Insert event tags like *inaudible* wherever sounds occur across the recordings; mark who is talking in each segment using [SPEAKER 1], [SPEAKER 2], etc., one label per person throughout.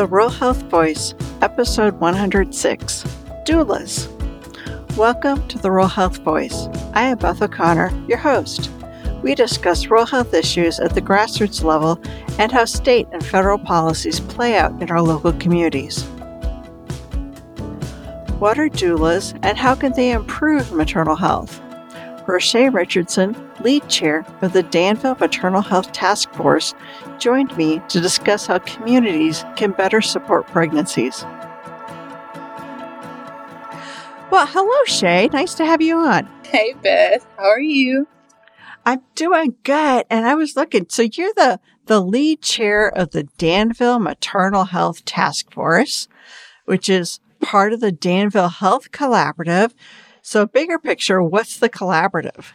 [SPEAKER 1] The Rural Health Voice, Episode 106 Doulas. Welcome to the Rural Health Voice. I am Beth O'Connor, your host. We discuss rural health issues at the grassroots level and how state and federal policies play out in our local communities. What are doulas and how can they improve maternal health? Roshay Richardson, lead chair of the Danville Maternal Health Task Force, joined me to discuss how communities can better support pregnancies. Well, hello, Shay. Nice to have you on.
[SPEAKER 2] Hey, Beth. How are you?
[SPEAKER 1] I'm doing good. And I was looking. So you're the, the lead chair of the Danville Maternal Health Task Force, which is part of the Danville Health Collaborative. So, bigger picture, what's the collaborative?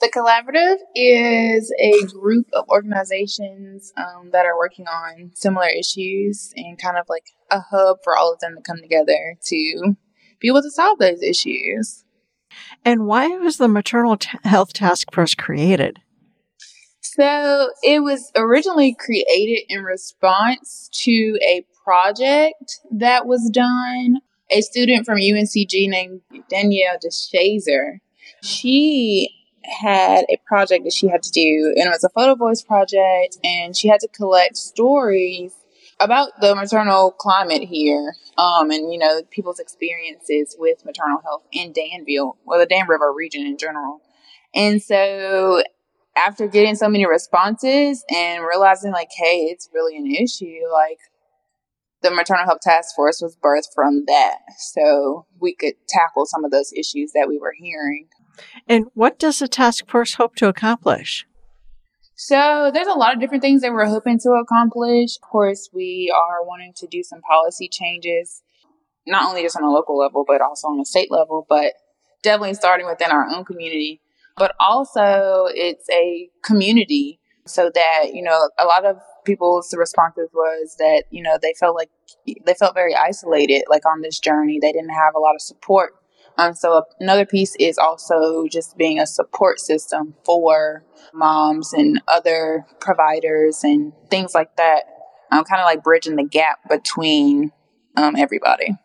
[SPEAKER 2] The collaborative is a group of organizations um, that are working on similar issues and kind of like a hub for all of them to come together to be able to solve those issues.
[SPEAKER 1] And why was the Maternal T- Health Task Force created?
[SPEAKER 2] So, it was originally created in response to a project that was done a student from UNCG named Danielle DeShazer. She had a project that she had to do, and it was a photo voice project, and she had to collect stories about the maternal climate here, um, and you know people's experiences with maternal health in Danville, or the Dan River region in general. And so, after getting so many responses and realizing like, hey, it's really an issue, like the maternal health task force was birthed from that. So we could tackle some of those issues that we were hearing.
[SPEAKER 1] And what does the task force hope to accomplish?
[SPEAKER 2] So there's a lot of different things that we're hoping to accomplish. Of course we are wanting to do some policy changes not only just on a local level but also on a state level but definitely starting within our own community. But also it's a community so that you know a lot of people's responses was that you know they felt like they felt very isolated like on this journey. They didn't have a lot of support. Um, so another piece is also just being a support system for moms and other providers and things like that. Um, kind of like bridging the gap between um, everybody.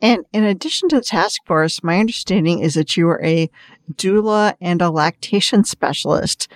[SPEAKER 1] And in addition to the task force my understanding is that you are a doula and a lactation specialist.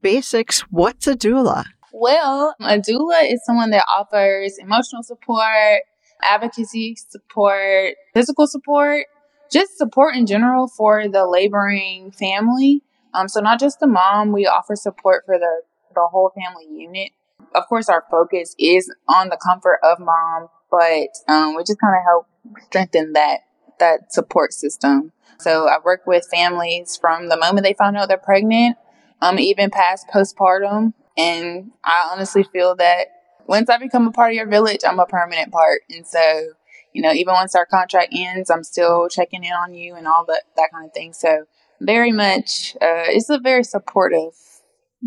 [SPEAKER 1] Basics what's a doula
[SPEAKER 2] well, a doula is someone that offers emotional support, advocacy support, physical support, just support in general for the laboring family. Um, so not just the mom, we offer support for the, the whole family unit. Of course, our focus is on the comfort of mom, but um, we just kind of help strengthen that that support system. So I work with families from the moment they find out they're pregnant, um, even past postpartum, and I honestly feel that once I become a part of your village, I'm a permanent part. And so, you know, even once our contract ends, I'm still checking in on you and all that, that kind of thing. So, very much, uh, it's a very supportive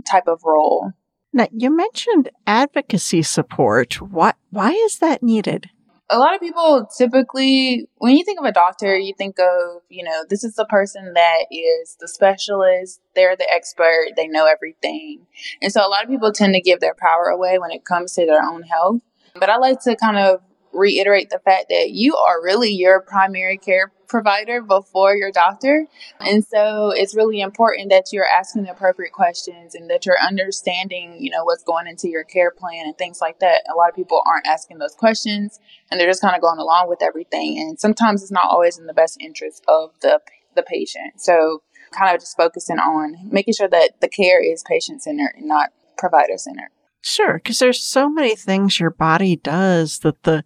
[SPEAKER 2] type of role.
[SPEAKER 1] Now, you mentioned advocacy support. What, why is that needed?
[SPEAKER 2] A lot of people typically, when you think of a doctor, you think of, you know, this is the person that is the specialist, they're the expert, they know everything. And so a lot of people tend to give their power away when it comes to their own health. But I like to kind of reiterate the fact that you are really your primary care provider before your doctor. And so it's really important that you're asking the appropriate questions and that you're understanding, you know, what's going into your care plan and things like that. A lot of people aren't asking those questions and they're just kind of going along with everything. And sometimes it's not always in the best interest of the the patient. So kind of just focusing on making sure that the care is patient centered and not provider centered.
[SPEAKER 1] Sure, because there's so many things your body does that the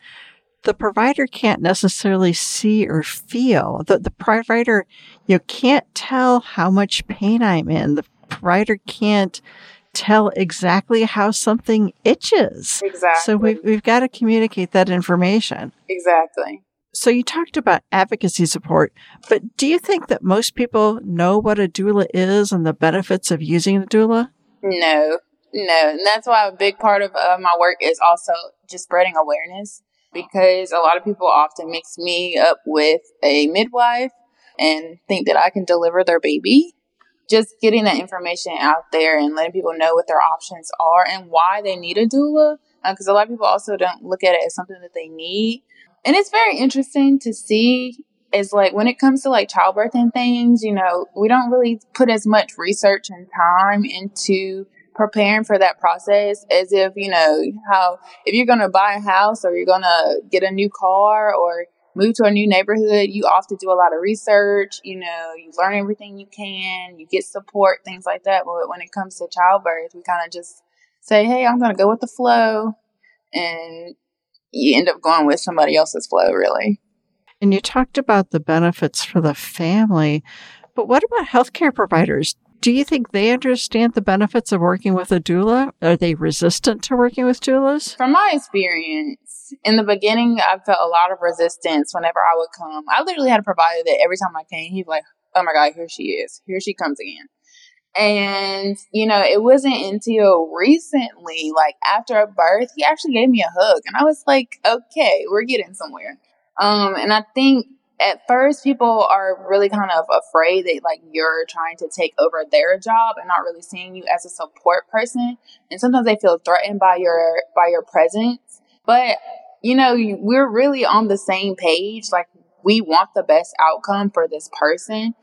[SPEAKER 1] the provider can't necessarily see or feel. The the provider you know, can't tell how much pain I'm in. The provider can't tell exactly how something itches.
[SPEAKER 2] Exactly.
[SPEAKER 1] So we've we've got to communicate that information.
[SPEAKER 2] Exactly.
[SPEAKER 1] So you talked about advocacy support, but do you think that most people know what a doula is and the benefits of using a doula?
[SPEAKER 2] No, no, and that's why a big part of uh, my work is also just spreading awareness because a lot of people often mix me up with a midwife and think that I can deliver their baby. Just getting that information out there and letting people know what their options are and why they need a doula because uh, a lot of people also don't look at it as something that they need. And it's very interesting to see is like when it comes to like childbirth and things, you know, we don't really put as much research and time into preparing for that process as if, you know, how if you're going to buy a house or you're going to get a new car or move to a new neighborhood, you often do a lot of research, you know, you learn everything you can, you get support, things like that. But when it comes to childbirth, we kind of just say, hey, I'm going to go with the flow. And you end up going with somebody else's flow, really.
[SPEAKER 1] And you talked about the benefits for the family, but what about healthcare providers? Do you think they understand the benefits of working with a doula? Are they resistant to working with doulas?
[SPEAKER 2] From my experience, in the beginning, I felt a lot of resistance whenever I would come. I literally had a provider that every time I came, he'd be like, oh my God, here she is. Here she comes again. And, you know, it wasn't until recently, like after a birth, he actually gave me a hug. And I was like, okay, we're getting somewhere. Um, and I think at first people are really kind of afraid that like you're trying to take over their job and not really seeing you as a support person. And sometimes they feel threatened by your, by your presence. But, you know, we're really on the same page. Like we want the best outcome for this person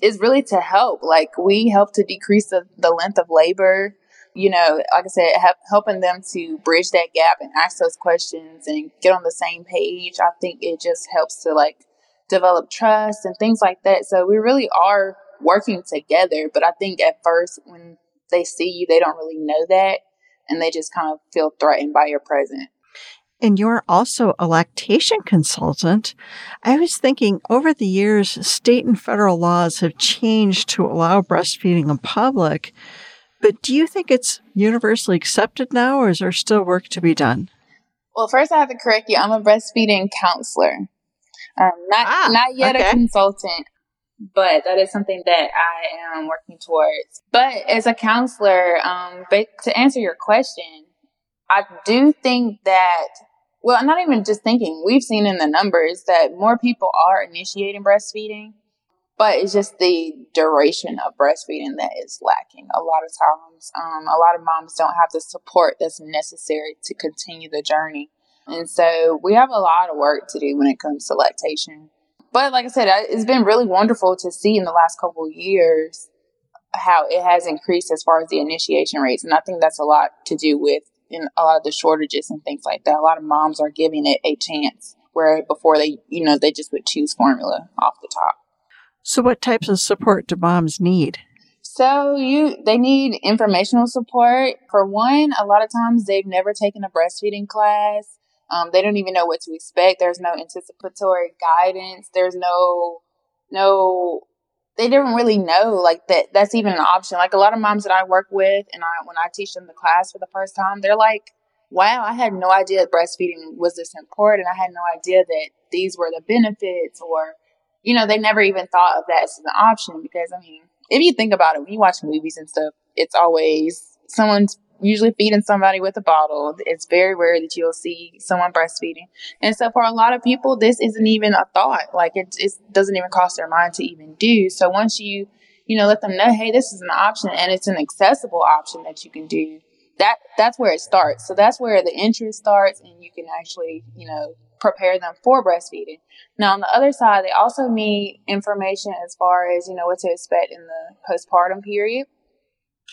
[SPEAKER 2] is really to help. Like we help to decrease the, the length of labor. You know, like I said, help, helping them to bridge that gap and ask those questions and get on the same page. I think it just helps to like develop trust and things like that. So we really are working together. But I think at first when they see you, they don't really know that and they just kind of feel threatened by your presence
[SPEAKER 1] and you're also a lactation consultant. I was thinking over the years, state and federal laws have changed to allow breastfeeding in public. But do you think it's universally accepted now, or is there still work to be done?
[SPEAKER 2] Well, first I have to correct you. I'm a breastfeeding counselor, um, not ah, not yet okay. a consultant, but that is something that I am working towards. But as a counselor, um, but to answer your question, I do think that well, I'm not even just thinking, we've seen in the numbers that more people are initiating breastfeeding, but it's just the duration of breastfeeding that is lacking. A lot of times, um, a lot of moms don't have the support that's necessary to continue the journey. And so we have a lot of work to do when it comes to lactation. But like I said, it's been really wonderful to see in the last couple years how it has increased as far as the initiation rates. And I think that's a lot to do with in a lot of the shortages and things like that. A lot of moms are giving it a chance where before they, you know, they just would choose formula off the top.
[SPEAKER 1] So what types of support do moms need?
[SPEAKER 2] So you they need informational support. For one, a lot of times they've never taken a breastfeeding class. Um, they don't even know what to expect. There's no anticipatory guidance. There's no no they didn't really know like that that's even an option. Like a lot of moms that I work with and I when I teach them the class for the first time, they're like, Wow, I had no idea breastfeeding was this important. I had no idea that these were the benefits or you know, they never even thought of that as an option because I mean, if you think about it, when you watch movies and stuff, it's always someone's usually feeding somebody with a bottle. It's very rare that you'll see someone breastfeeding. And so for a lot of people, this isn't even a thought. Like it, it doesn't even cross their mind to even do. So once you, you know, let them know, hey, this is an option and it's an accessible option that you can do. That that's where it starts. So that's where the interest starts, and you can actually, you know, prepare them for breastfeeding. Now, on the other side, they also need information as far as you know what to expect in the postpartum period.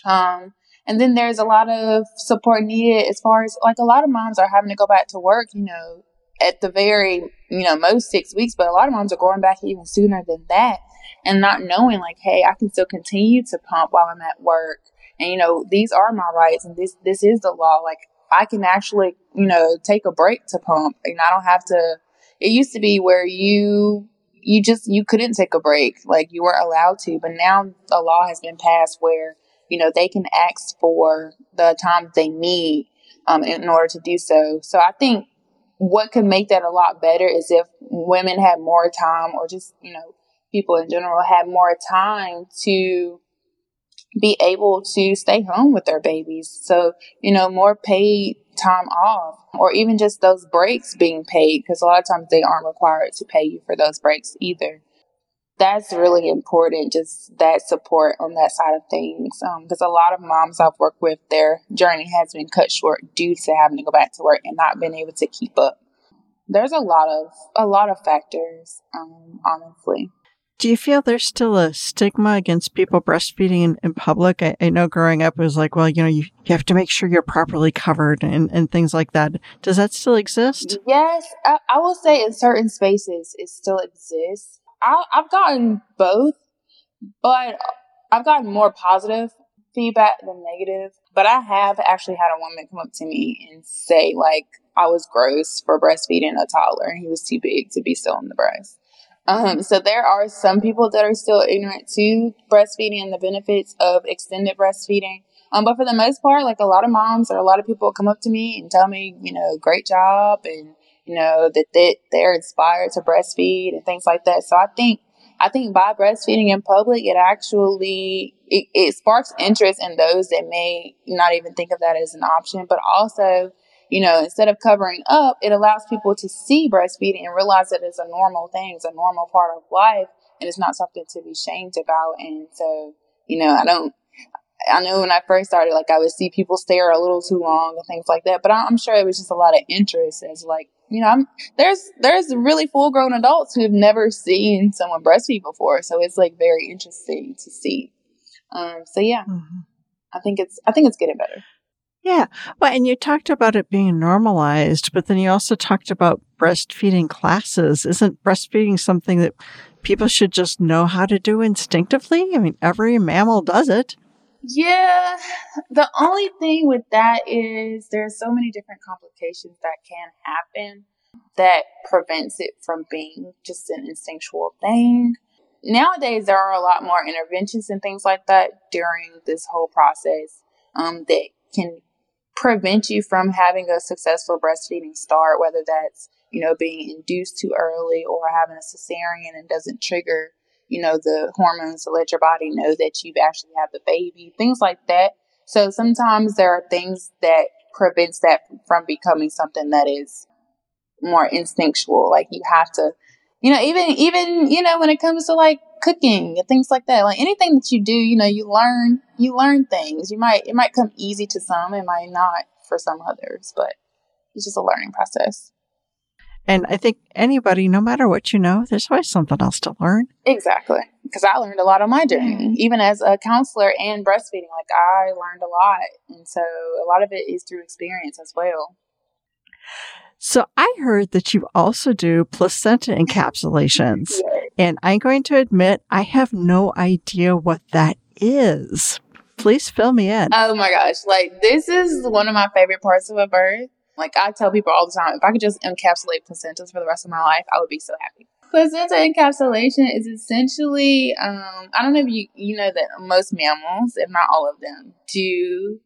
[SPEAKER 2] Um, and then there's a lot of support needed as far as like a lot of moms are having to go back to work, you know, at the very, you know, most six weeks, but a lot of moms are going back even sooner than that and not knowing like, hey, I can still continue to pump while I'm at work. And you know, these are my rights and this this is the law. Like I can actually, you know, take a break to pump and I don't have to it used to be where you you just you couldn't take a break like you weren't allowed to but now a law has been passed where you know, they can ask for the time they need um, in order to do so. So I think what could make that a lot better is if women had more time or just, you know, people in general had more time to be able to stay home with their babies. So, you know, more paid time off or even just those breaks being paid because a lot of times they aren't required to pay you for those breaks either. That's really important, just that support on that side of things. Because um, a lot of moms I've worked with, their journey has been cut short due to having to go back to work and not being able to keep up. There's a lot of a lot of factors, um, honestly.
[SPEAKER 1] Do you feel there's still a stigma against people breastfeeding in, in public? I, I, know growing up it was like, well, you know, you, you have to make sure you're properly covered and, and things like that. Does that still exist?
[SPEAKER 2] Yes, I, I will say in certain spaces it still exists. I, I've gotten both, but I've gotten more positive feedback than negative. But I have actually had a woman come up to me and say, like, I was gross for breastfeeding a toddler and he was too big to be still in the breast. Um, so there are some people that are still ignorant to breastfeeding and the benefits of extended breastfeeding. Um, but for the most part, like a lot of moms or a lot of people come up to me and tell me, you know, great job and, you know, that they, they're inspired to breastfeed and things like that. So I think, I think by breastfeeding in public, it actually, it, it sparks interest in those that may not even think of that as an option, but also you know, instead of covering up, it allows people to see breastfeeding and realize that it's a normal thing, it's a normal part of life, and it's not something to be shamed about. And so, you know, I don't, I know when I first started, like I would see people stare a little too long and things like that, but I'm sure it was just a lot of interest as like, you know, I'm, there's, there's really full grown adults who have never seen someone breastfeed before. So it's like very interesting to see. Um, so yeah, mm-hmm. I think it's, I think it's getting better.
[SPEAKER 1] Yeah. Well, and you talked about it being normalized, but then you also talked about breastfeeding classes. Isn't breastfeeding something that people should just know how to do instinctively? I mean, every mammal does it.
[SPEAKER 2] Yeah. The only thing with that is there's so many different complications that can happen that prevents it from being just an instinctual thing. Nowadays, there are a lot more interventions and things like that during this whole process um, that can prevent you from having a successful breastfeeding start, whether that's, you know, being induced too early or having a cesarean and doesn't trigger, you know, the hormones to let your body know that you've actually had the baby, things like that. So sometimes there are things that prevents that from becoming something that is more instinctual. Like you have to, you know, even, even, you know, when it comes to like cooking and things like that. Like anything that you do, you know, you learn you learn things. You might it might come easy to some, it might not for some others, but it's just a learning process.
[SPEAKER 1] And I think anybody, no matter what you know, there's always something else to learn.
[SPEAKER 2] Exactly. Because I learned a lot on my journey, mm-hmm. even as a counselor and breastfeeding. Like I learned a lot. And so a lot of it is through experience as well.
[SPEAKER 1] So I heard that you also do placenta encapsulations. yes. And I'm going to admit, I have no idea what that is. Please fill me in.
[SPEAKER 2] Oh my gosh. Like, this is one of my favorite parts of a birth. Like, I tell people all the time, if I could just encapsulate placentas for the rest of my life, I would be so happy. Placenta encapsulation is essentially, um, I don't know if you, you know that most mammals, if not all of them, do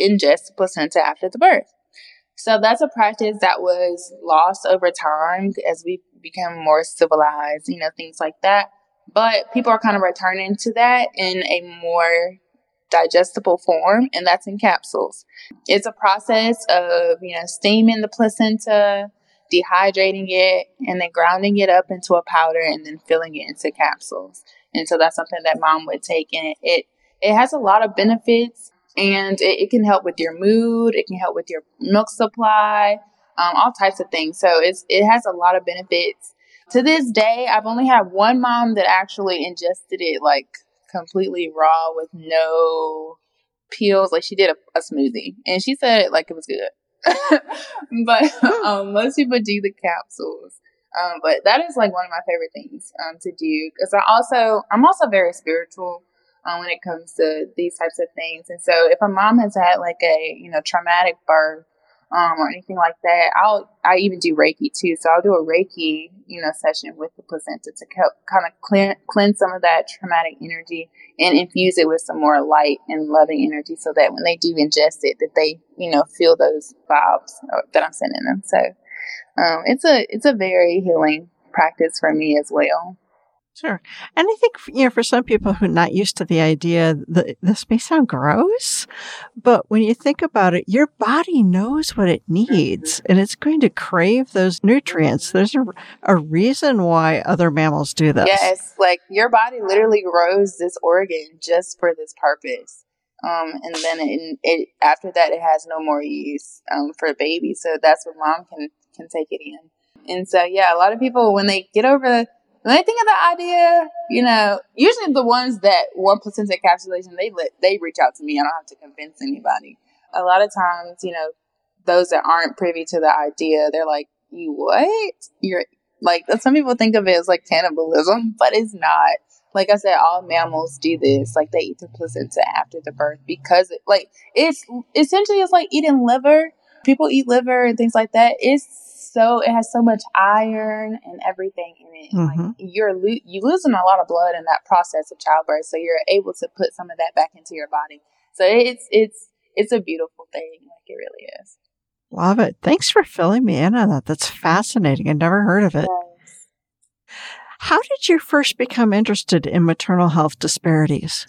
[SPEAKER 2] ingest placenta after the birth. So that's a practice that was lost over time as we become more civilized, you know, things like that. But people are kind of returning to that in a more digestible form, and that's in capsules. It's a process of, you know, steaming the placenta, dehydrating it, and then grounding it up into a powder and then filling it into capsules. And so that's something that mom would take, and it, it, has a lot of benefits and it, it, can help with your mood. It can help with your milk supply, um, all types of things. So it's it has a lot of benefits. To this day, I've only had one mom that actually ingested it like completely raw with no peels. Like she did a, a smoothie, and she said like it was good. *laughs* but *laughs* um, most people do the capsules. Um, but that is like one of my favorite things um, to do because I also I'm also very spiritual um, when it comes to these types of things. And so if a mom has had like a, you know, traumatic birth, um, or anything like that, I'll, I even do Reiki too. So I'll do a Reiki, you know, session with the placenta to help kind of clean, cleanse some of that traumatic energy and infuse it with some more light and loving energy so that when they do ingest it, that they, you know, feel those vibes uh, that I'm sending them. So, um, it's a, it's a very healing practice for me as well.
[SPEAKER 1] Sure. And I think, you know, for some people who are not used to the idea that this may sound gross, but when you think about it, your body knows what it needs and it's going to crave those nutrients. There's a, a reason why other mammals do this.
[SPEAKER 2] Yes. Like your body literally grows this organ just for this purpose. Um, and then it, it, after that, it has no more use, um, for a baby. So that's where mom can, can take it in. And so, yeah, a lot of people, when they get over the, when they think of the idea, you know, usually the ones that want placenta encapsulation, they let they reach out to me. I don't have to convince anybody. A lot of times, you know, those that aren't privy to the idea, they're like, "You what? You're like." Some people think of it as like cannibalism, *laughs* but it's not. Like I said, all mammals do this. Like they eat the placenta after the birth because, it, like, it's essentially it's like eating liver. People eat liver and things like that. It's so it has so much iron and everything in it. Mm-hmm. Like you're lo- you losing a lot of blood in that process of childbirth, so you're able to put some of that back into your body. So it's it's it's a beautiful thing. Like it really is.
[SPEAKER 1] Love it. Thanks for filling me in on that. That's fascinating. I never heard of it. Yes. How did you first become interested in maternal health disparities?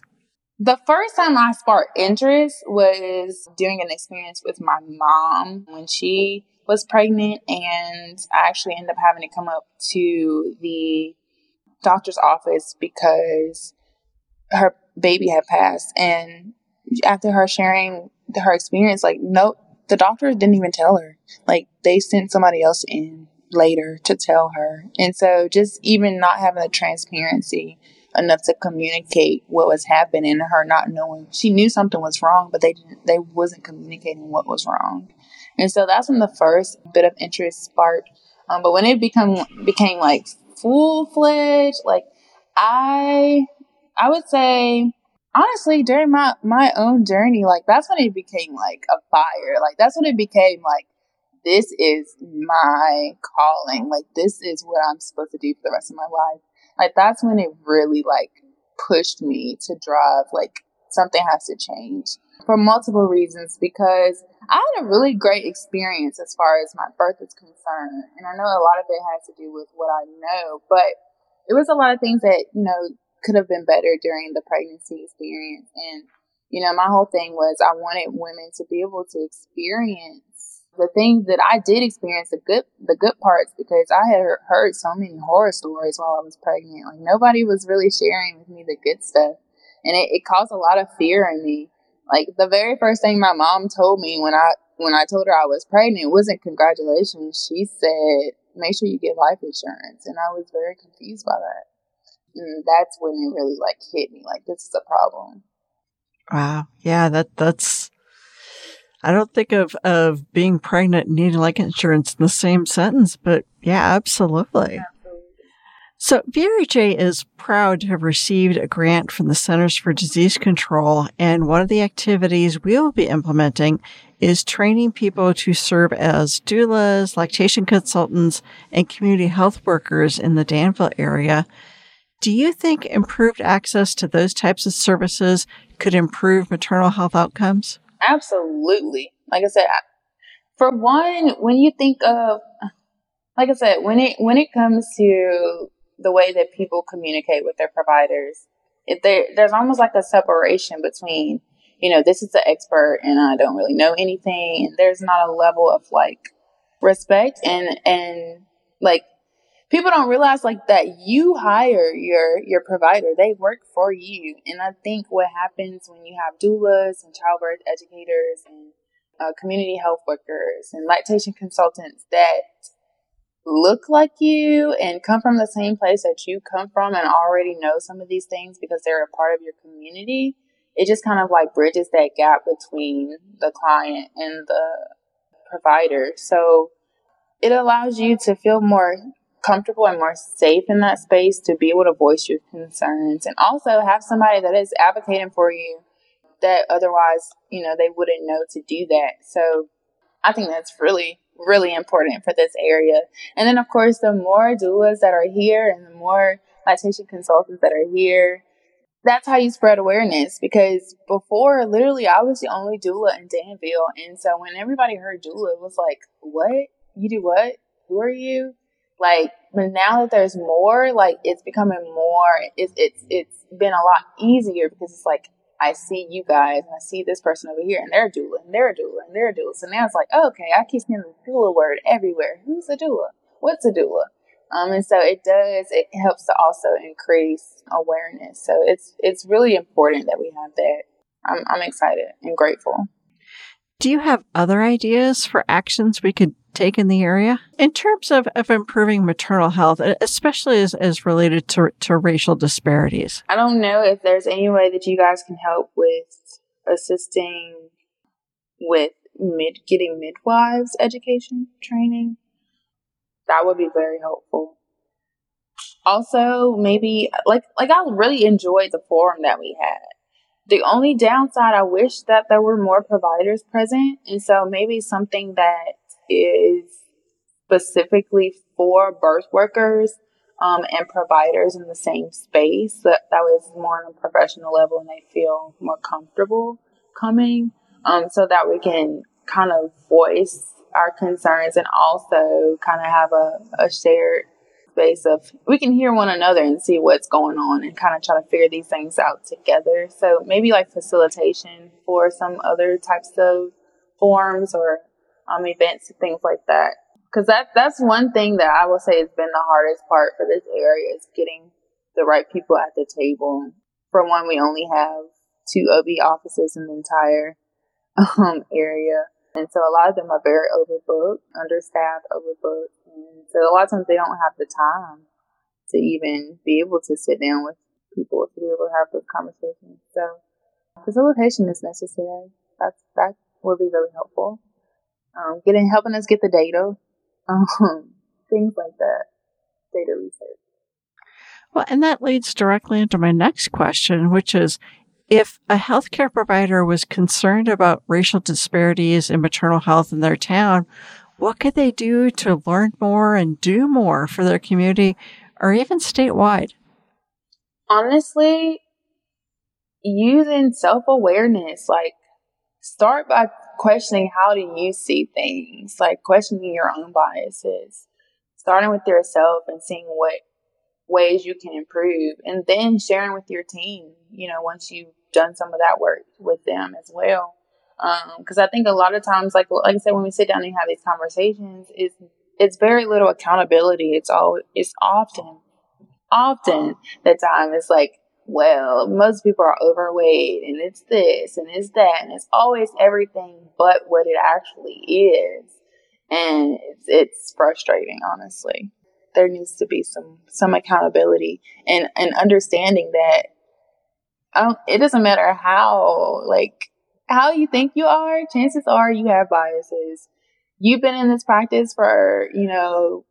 [SPEAKER 2] The first time I sparked interest was during an experience with my mom when she was pregnant and I actually ended up having to come up to the doctor's office because her baby had passed. And after her sharing her experience like nope the doctor didn't even tell her. Like they sent somebody else in later to tell her. And so just even not having the transparency enough to communicate what was happening her not knowing she knew something was wrong but they didn't they wasn't communicating what was wrong and so that's when the first bit of interest sparked. Um, but when it become became like full fledged, like I I would say honestly during my my own journey, like that's when it became like a fire. Like that's when it became like this is my calling. Like this is what I'm supposed to do for the rest of my life. Like that's when it really like pushed me to drive like something has to change for multiple reasons because I had a really great experience as far as my birth is concerned. And I know a lot of it has to do with what I know, but it was a lot of things that, you know, could have been better during the pregnancy experience. And, you know, my whole thing was I wanted women to be able to experience the things that I did experience, the good, the good parts, because I had heard so many horror stories while I was pregnant. Like nobody was really sharing with me the good stuff. And it, it caused a lot of fear in me like the very first thing my mom told me when I when I told her I was pregnant wasn't congratulations. She said, "Make sure you get life insurance," and I was very confused by that. And that's when it really like hit me. Like this is a problem.
[SPEAKER 1] Wow. Yeah. That that's. I don't think of of being pregnant and needing life insurance in the same sentence, but yeah, absolutely. Yeah. So, VRHA is proud to have received a grant from the Centers for Disease Control, and one of the activities we will be implementing is training people to serve as doulas, lactation consultants, and community health workers in the Danville area. Do you think improved access to those types of services could improve maternal health outcomes?
[SPEAKER 2] Absolutely. Like I said, for one, when you think of like I said, when it when it comes to the way that people communicate with their providers. If there, there's almost like a separation between, you know, this is the expert and I don't really know anything. And there's not a level of like respect and, and like people don't realize like that you hire your, your provider. They work for you. And I think what happens when you have doulas and childbirth educators and uh, community health workers and lactation consultants that look like you and come from the same place that you come from and already know some of these things because they're a part of your community, it just kind of like bridges that gap between the client and the provider. So it allows you to feel more comfortable and more safe in that space to be able to voice your concerns and also have somebody that is advocating for you that otherwise, you know, they wouldn't know to do that. So I think that's really really important for this area. And then, of course, the more doulas that are here and the more lactation consultants that are here, that's how you spread awareness. Because before, literally, I was the only doula in Danville. And so when everybody heard doula, it was like, what? You do what? Who are you? Like, but now that there's more, like it's becoming more. It's it's it's been a lot easier because it's like I see you guys and I see this person over here and they're a doula and they're a doula and they're a doula. So now it's like, oh, okay, I keep seeing the doula word everywhere. Who's a doula? What's a doula? Um, and so it does. It helps to also increase awareness. So it's it's really important that we have that. I'm I'm excited and grateful.
[SPEAKER 1] Do you have other ideas for actions we could take in the area in terms of, of improving maternal health, especially as, as related to, to racial disparities?
[SPEAKER 2] I don't know if there's any way that you guys can help with assisting with mid getting midwives education training. That would be very helpful. Also, maybe like like I really enjoyed the forum that we had the only downside, I wish that there were more providers present. And so maybe something that is specifically for birth workers um, and providers in the same space that, that was more on a professional level and they feel more comfortable coming um, so that we can kind of voice our concerns and also kind of have a, a shared space of we can hear one another and see what's going on and kind of try to figure these things out together. So maybe like facilitation for some other types of forums or um, events and things like that. Because that that's one thing that I will say has been the hardest part for this area is getting the right people at the table. For one, we only have two OB offices in the entire *laughs* um, area. And so a lot of them are very overbooked, understaffed, overbooked. And so a lot of times they don't have the time to even be able to sit down with people to be able to have those conversations. So facilitation is necessary. That's, that will be really helpful. Um, getting, helping us get the data, um, *laughs* things like that, data research.
[SPEAKER 1] Well, and that leads directly into my next question, which is if a healthcare provider was concerned about racial disparities in maternal health in their town, what could they do to learn more and do more for their community or even statewide?
[SPEAKER 2] Honestly, using self awareness, like start by questioning how do you see things, like questioning your own biases, starting with yourself and seeing what ways you can improve, and then sharing with your team, you know, once you've done some of that work with them as well. Because um, I think a lot of times, like like I said, when we sit down and have these conversations, it's it's very little accountability. It's all it's often often the time it's like, well, most people are overweight and it's this and it's that and it's always everything but what it actually is, and it's it's frustrating, honestly. There needs to be some some accountability and and understanding that um, it doesn't matter how like how you think you are, chances are you have biases. You've been in this practice for, you know,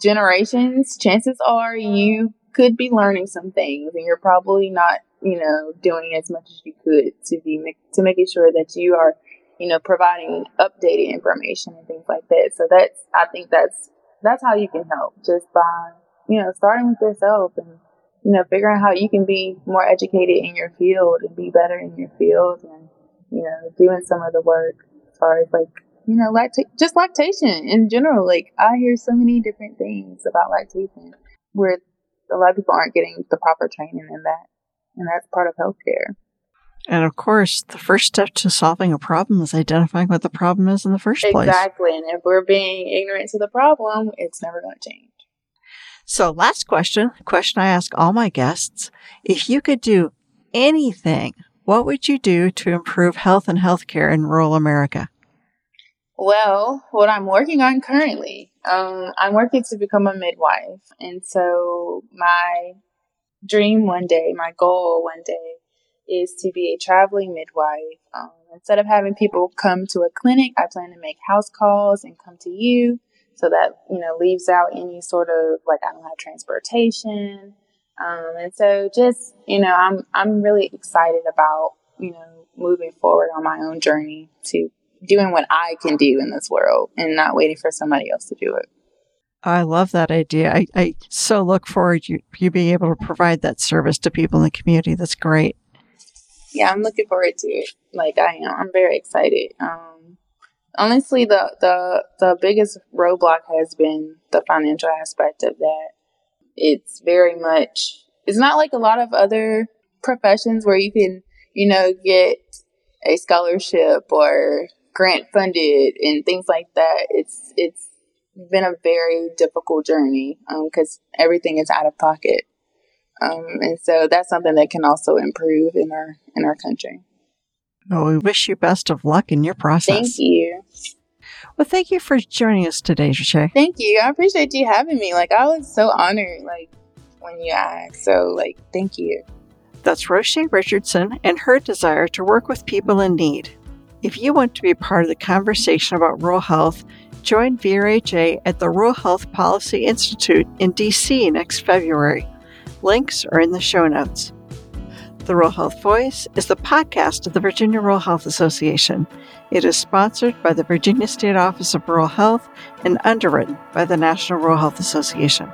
[SPEAKER 2] generations. Chances are you could be learning some things and you're probably not, you know, doing as much as you could to be to making sure that you are, you know, providing updated information and things like that. So that's I think that's that's how you can help just by, you know, starting with yourself and you know, figuring out how you can be more educated in your field and be better in your field and, you know, doing some of the work as far as like, you know, lacta- just lactation in general. Like, I hear so many different things about lactation where a lot of people aren't getting the proper training in that. And that's part of healthcare.
[SPEAKER 1] And of course, the first step to solving a problem is identifying what the problem is in the first
[SPEAKER 2] place.
[SPEAKER 1] Exactly.
[SPEAKER 2] And if we're being ignorant to the problem, it's never going to change.
[SPEAKER 1] So, last question, question I ask all my guests. If you could do anything, what would you do to improve health and healthcare in rural America?
[SPEAKER 2] Well, what I'm working on currently, um, I'm working to become a midwife. And so, my dream one day, my goal one day, is to be a traveling midwife. Um, instead of having people come to a clinic, I plan to make house calls and come to you so that, you know, leaves out any sort of like I don't have transportation. Um, and so just, you know, I'm, I'm really excited about, you know, moving forward on my own journey to doing what I can do in this world and not waiting for somebody else to do it.
[SPEAKER 1] I love that idea. I, I so look forward to you, you being able to provide that service to people in the community. That's great.
[SPEAKER 2] Yeah, I'm looking forward to it. Like I am. I'm very excited. Um, honestly, the the the biggest roadblock has been the financial aspect of that. It's very much. It's not like a lot of other professions where you can, you know, get a scholarship or grant funded and things like that. It's it's been a very difficult journey because um, everything is out of pocket, um, and so that's something that can also improve in our in our country.
[SPEAKER 1] Well, we wish you best of luck in your process.
[SPEAKER 2] Thank you.
[SPEAKER 1] Well, thank you for joining us today, Roshay.
[SPEAKER 2] Thank you. I appreciate you having me. Like, I was so honored, like, when you asked. So, like, thank you.
[SPEAKER 1] That's Roshay Richardson and her desire to work with people in need. If you want to be part of the conversation about rural health, join VRHA at the Rural Health Policy Institute in DC next February. Links are in the show notes. The Rural Health Voice is the podcast of the Virginia Rural Health Association. It is sponsored by the Virginia State Office of Rural Health and underwritten by the National Rural Health Association.